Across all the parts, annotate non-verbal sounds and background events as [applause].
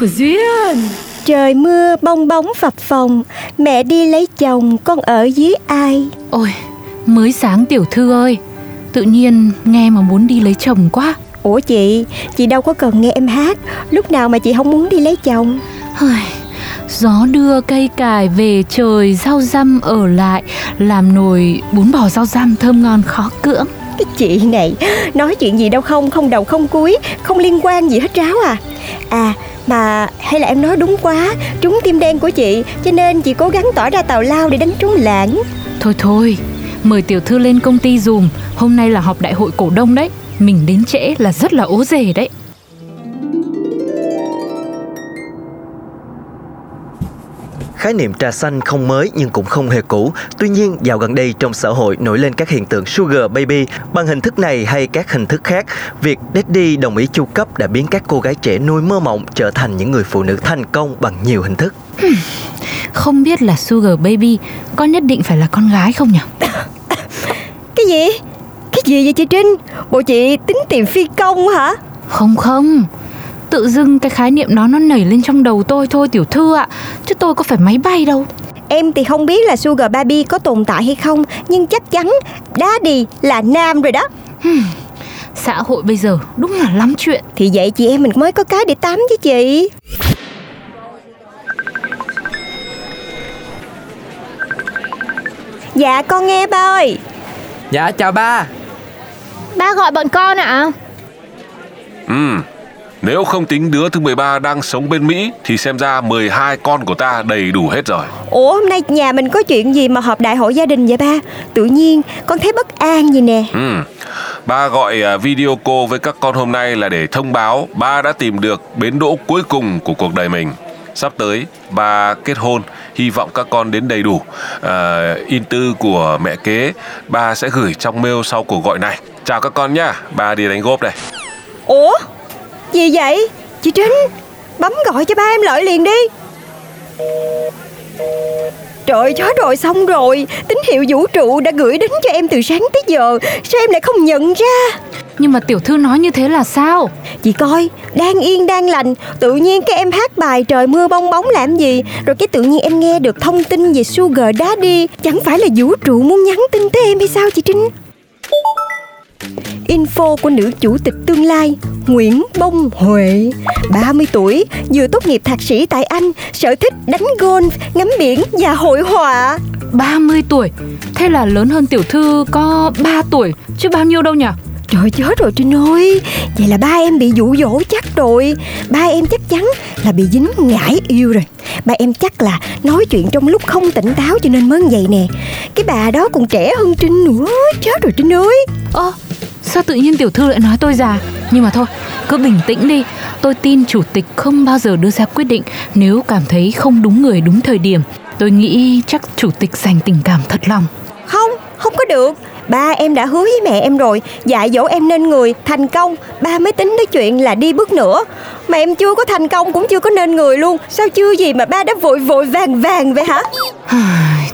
của Duyên. Trời mưa bong bóng phập phồng Mẹ đi lấy chồng con ở dưới ai? Ôi mới sáng tiểu thư ơi Tự nhiên nghe mà muốn đi lấy chồng quá. Ủa chị Chị đâu có cần nghe em hát Lúc nào mà chị không muốn đi lấy chồng? Gió đưa cây cải về trời Rau răm ở lại Làm nồi bún bò rau răm thơm ngon khó cưỡng. Cái chị này Nói chuyện gì đâu không Không đầu không cuối Không liên quan gì hết ráo à. À mà hay là em nói đúng quá, Trúng tim đen của chị, Cho nên chị cố gắng tỏ ra tào lao để đánh trúng lãng. Thôi thôi, Mời tiểu thư lên công ty dùm, Hôm nay là họp đại hội cổ đông đấy, Mình đến trễ là rất là ố rề đấy. Khái niệm trà xanh không mới nhưng cũng không hề cũ. Tuy nhiên, dạo gần đây trong xã hội nổi lên các hiện tượng sugar baby bằng hình thức này hay các hình thức khác. Việc daddy đồng ý chu cấp đã biến các cô gái trẻ nuôi mơ mộng trở thành những người phụ nữ thành công bằng nhiều hình thức. Không biết là Sugar Baby Có nhất định phải là con gái không nhỉ [coughs] Cái gì Cái gì vậy chị Trinh Bộ chị tính tìm phi công hả Không không Tự dưng cái khái niệm đó nó nảy lên trong đầu tôi thôi tiểu thư ạ. Chứ tôi có phải máy bay đâu. Em thì không biết là Sugar Baby có tồn tại hay không Nhưng chắc chắn Daddy là nam rồi đó. Xã hội bây giờ đúng là lắm chuyện. Thì vậy chị em mình mới có cái để tám chứ chị. Dạ con nghe ba ơi. Dạ chào ba. Ba gọi bọn con ạ. Ừ, nếu không tính đứa thứ 13 đang sống bên Mỹ thì xem ra 12 con của ta đầy đủ hết rồi. Ủa hôm nay nhà mình có chuyện gì mà họp đại hội gia đình vậy ba Tự nhiên con thấy bất an gì nè Ừ, ba gọi à, video call với các con hôm nay là để thông báo ba đã tìm được bến đỗ cuối cùng của cuộc đời mình. Sắp tới ba kết hôn, hy vọng các con đến đầy đủ. À, in tư của mẹ kế ba sẽ gửi trong mail sau cuộc gọi này. Chào các con nhá, ba đi đánh góp đây. Ủa gì vậy? Chị Trinh Bấm gọi cho ba em lợi liền đi. Trời chết rồi xong rồi. Tín hiệu vũ trụ đã gửi đến cho em từ sáng tới giờ. Sao em lại không nhận ra? Nhưng mà tiểu thư nói như thế là sao? Chị coi Đang yên đang lành. Tự nhiên cái em hát bài trời mưa bong bóng làm gì? Rồi cái tự nhiên em nghe được thông tin về Sugar Daddy. Chẳng phải là vũ trụ muốn nhắn tin tới em hay sao chị Trinh Info của nữ chủ tịch tương lai Nguyễn Bông Huệ. 30 tuổi, vừa tốt nghiệp thạc sĩ tại Anh Sở thích đánh golf, ngắm biển và hội họa. 30 tuổi Thế là lớn hơn tiểu thư có 3 tuổi Chứ bao nhiêu đâu nhỉ? Trời chết rồi Trinh ơi. Vậy là ba em bị dụ dỗ chắc rồi. Ba em chắc chắn là bị dính ngải yêu rồi. Ba em chắc là nói chuyện trong lúc không tỉnh táo cho nên mới vậy nè. Cái bà đó còn trẻ hơn Trinh nữa. Chết rồi Trinh ơi. Ơ sao tự nhiên tiểu thư lại nói tôi già? Nhưng mà thôi cứ bình tĩnh đi. Tôi tin chủ tịch không bao giờ đưa ra quyết định Nếu cảm thấy không đúng người đúng thời điểm. Tôi nghĩ chắc chủ tịch dành tình cảm thật lòng. Không, không có được. Ba em đã hứa với mẹ em rồi. Dạy dỗ em nên người thành công. Ba mới tính tới chuyện là đi bước nữa. Mà em chưa có thành công cũng chưa có nên người luôn. Sao chưa gì mà ba đã vội vội vàng vàng vậy hả?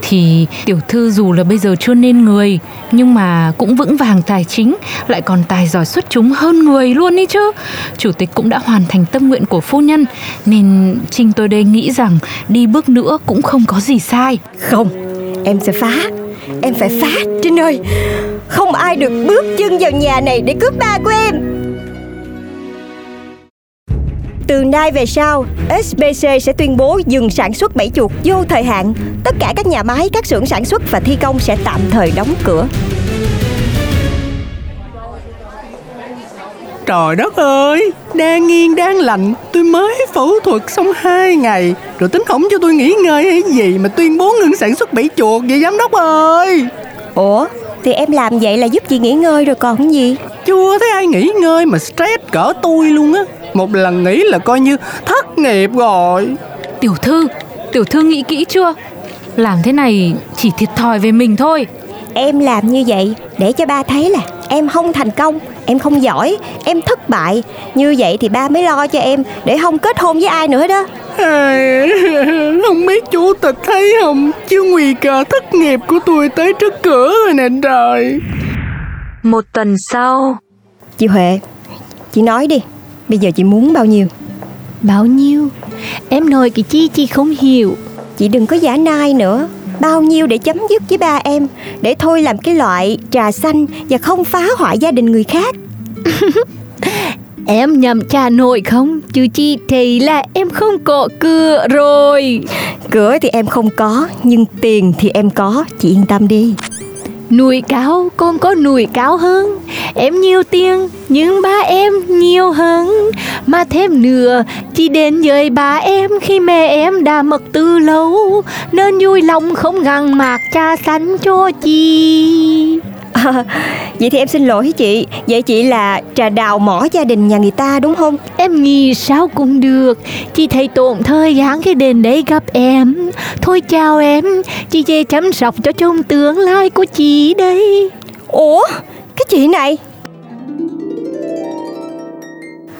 Thì tiểu thư dù là bây giờ chưa nên người Nhưng mà cũng vững vàng tài chính Lại còn tài giỏi xuất chúng hơn người luôn ý chứ. Chủ tịch cũng đã hoàn thành tâm nguyện của phu nhân Nên Trinh tôi đây nghĩ rằng Đi bước nữa cũng không có gì sai. Không, em sẽ phá Em phải phá Trinh ơi Không ai được bước chân vào nhà này để cướp ba của em từ nay về sau, SBC sẽ tuyên bố dừng sản xuất bẫy chuột vô thời hạn. Tất cả các nhà máy, các xưởng sản xuất và thi công sẽ tạm thời đóng cửa. Trời đất ơi. Đang nghiêng đang lành. Tôi mới phẫu thuật xong 2 ngày. Rồi tính không cho tôi nghỉ ngơi hay gì Mà tuyên bố ngừng sản xuất bẫy chuột vậy giám đốc ơi? Ủa thì em làm vậy là giúp chị nghỉ ngơi rồi còn gì? Chưa thấy ai nghỉ ngơi mà stress cỡ tôi luôn á. Một lần nghỉ là coi như thất nghiệp rồi. Tiểu thư, tiểu thư nghĩ kỹ chưa? Làm thế này chỉ thiệt thòi về mình thôi. Em làm như vậy để cho ba thấy là em không thành công Em không giỏi, em thất bại. Như vậy thì ba mới lo cho em Để không kết hôn với ai nữa đó. À, [laughs] không biết chủ tịch thấy không? Chứ nguy cơ thất nghiệp của tôi tới trước cửa rồi nè trời. Một tuần sau. Chị Huệ Chị nói đi Bây giờ chị muốn bao nhiêu? Bao nhiêu? Em nói cái chi chị không hiểu. Chị đừng có giả nai nữa Bao nhiêu để chấm dứt với ba em Để thôi làm cái loại trà xanh Và không phá hoại gia đình người khác? [laughs] Em nhầm trà nội không? Chứ chị thấy là em không có cửa rồi. Cửa thì em không có Nhưng tiền thì em có Chị yên tâm đi Nuôi cáo, con có nuôi cáo hơn. Em nhiều tiền, nhưng ba em nhiều hơn. Mà thêm nữa, chỉ đến với ba em khi mẹ em đã mất từ lâu. Nên vui lòng không ngăn mạc cha sánh cho chi à, [laughs] Vậy thì em xin lỗi chị. Vậy chị là trà đào mỏ gia đình nhà người ta đúng không? Em nghĩ sao cũng được. Chị thấy tốn thời gian khi đến đây gặp em. Thôi chào em. Chị về chăm sóc cho chồng tương lai của chị đây. Ủa? Cái chị này?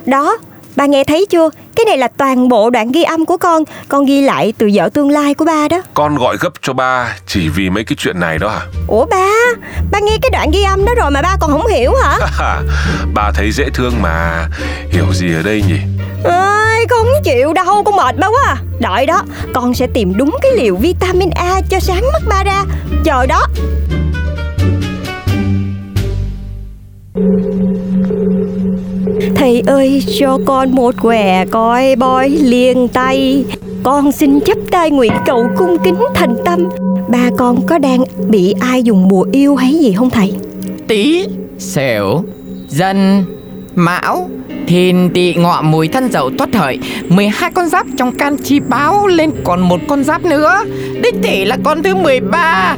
Đó Bà nghe thấy chưa? Cái này là toàn bộ đoạn ghi âm của con. Con ghi lại từ vợ tương lai của ba đó. Con gọi gấp cho ba chỉ vì mấy cái chuyện này đó hả? Ủa ba? Ba nghe cái đoạn ghi âm đó rồi mà ba còn không hiểu hả? Ba thấy dễ thương mà. Hiểu gì ở đây nhỉ? ơi con không chịu. Đâu con mệt ba quá. À. Đợi đó Con sẽ tìm đúng cái liều vitamin A cho sáng mắt ba ra. Chờ đó Thầy ơi cho con một quẻ coi bói liền tay. Con xin chấp tay nguyện cầu cung kính thành tâm. Ba con có đang bị ai dùng bùa yêu hay gì không thầy? Tí, xẻo, dân, mão, thìn Tị ngọ mùi thân dậu tuất hợi. 12 con giáp trong can chi báo lên còn một con giáp nữa. Đích tỷ là con thứ 13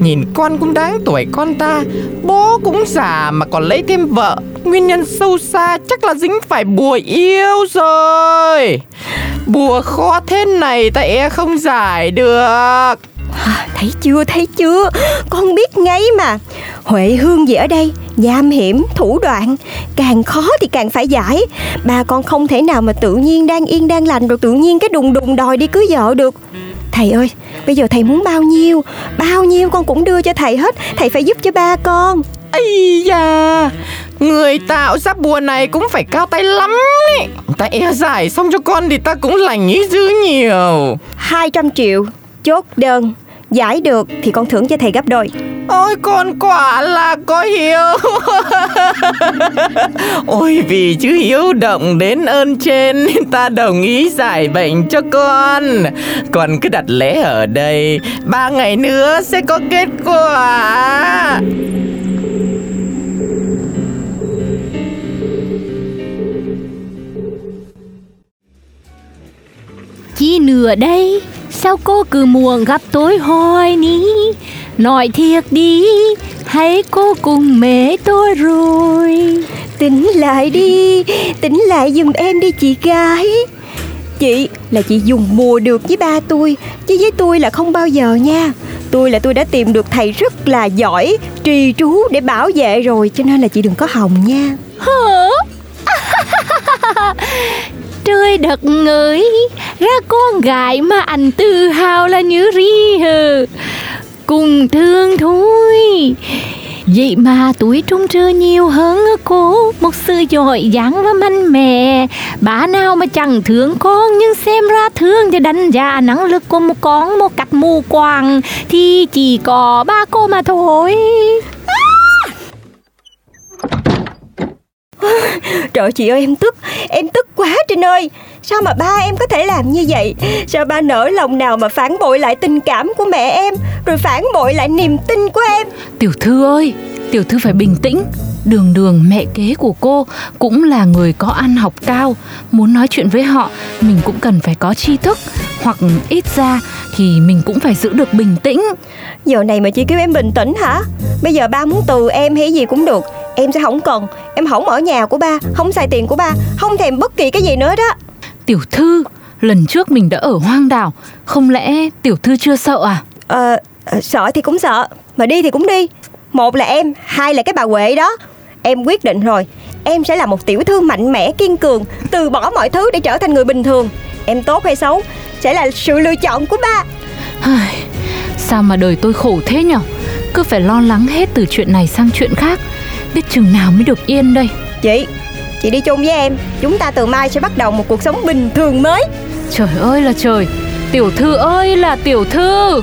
Nhìn con cũng đáng tuổi con ta. Bố cũng già mà còn lấy thêm vợ. Nguyên nhân sâu xa chắc là dính phải bùa yêu rồi. Bùa khó thế này ta e không giải được. À, Thấy chưa thấy chưa? Con biết ngay mà. Huệ hương gì ở đây? Nham hiểm, thủ đoạn. Càng khó thì càng phải giải. Bà con không thể nào mà tự nhiên đang yên đang lành Rồi tự nhiên cái đùng đùng đòi đi cưới vợ được. Thầy ơi, bây giờ thầy muốn bao nhiêu? Bao nhiêu con cũng đưa cho thầy hết. Thầy phải giúp cho ba con. Ây da Người tạo ra bùa này cũng phải cao tay lắm ấy. Ta e giải xong cho con thì ta cũng lành ý dữ nhiều. 200 triệu Chốt đơn Giải được thì con thưởng cho thầy gấp đôi. Ôi con quả là có hiếu [laughs] Ôi vì chứ hiếu động đến ơn trên Nên ta đồng ý giải bệnh cho con. Con cứ đặt lễ ở đây Ba ngày nữa sẽ có kết quả. Chi nửa đây Sao cô cứ muốn gặp tôi hoài ní? Nói thiệt đi Hay cô cùng mẹ tôi rồi? Tính lại đi Tính lại giùm em đi chị gái. Chị là chị dùng bùa được với ba tôi Chứ với tôi là không bao giờ nha. Tôi là tôi đã tìm được thầy rất là giỏi Trì trú để bảo vệ rồi Cho nên là chị đừng có hòng nha. Hả? [laughs] Trời đất ơi Ra con gái mà anh tự hào là như ri hờ. Cùng thương thôi. Vậy mà tuổi trung trưa nhiều hơn cô. Một sự giỏi giang và mạnh mẽ. Bà nào mà chẳng thương con, Nhưng xem ra thương thì đánh giá năng lực của một con một cách mù quáng. Thì chỉ có ba cô mà thôi. [laughs] Trời chị ơi em tức Em tức quá Trinh ơi. Sao mà ba em có thể làm như vậy? Sao ba nỡ lòng nào mà phản bội lại tình cảm của mẹ em Rồi phản bội lại niềm tin của em? Tiểu thư ơi Tiểu thư phải bình tĩnh. Đường đường mẹ kế của cô cũng là người có ăn học cao. Muốn nói chuyện với họ mình cũng cần phải có tri thức. Hoặc ít ra thì mình cũng phải giữ được bình tĩnh. Giờ này mà chị kêu em bình tĩnh hả? Bây giờ ba muốn từ em hay gì cũng được Em sẽ không cần. Em không ở nhà của ba Không xài tiền của ba Không thèm bất kỳ cái gì nữa đó. Tiểu thư Lần trước mình đã ở hoang đảo Không lẽ tiểu thư chưa sợ à? Ờ Sợ thì cũng sợ Mà đi thì cũng đi. Một là em Hai là cái bà Huệ đó. Em quyết định rồi Em sẽ là một tiểu thư mạnh mẽ kiên cường Từ bỏ mọi thứ để trở thành người bình thường. Em tốt hay xấu Sẽ là sự lựa chọn của ba. Sao mà đời tôi khổ thế nhở? Cứ phải lo lắng hết từ chuyện này sang chuyện khác Biết chừng nào mới được yên đây. Chị Chị đi chung với em. Chúng ta từ mai sẽ bắt đầu một cuộc sống bình thường mới. Trời ơi là trời. Tiểu thư ơi là tiểu thư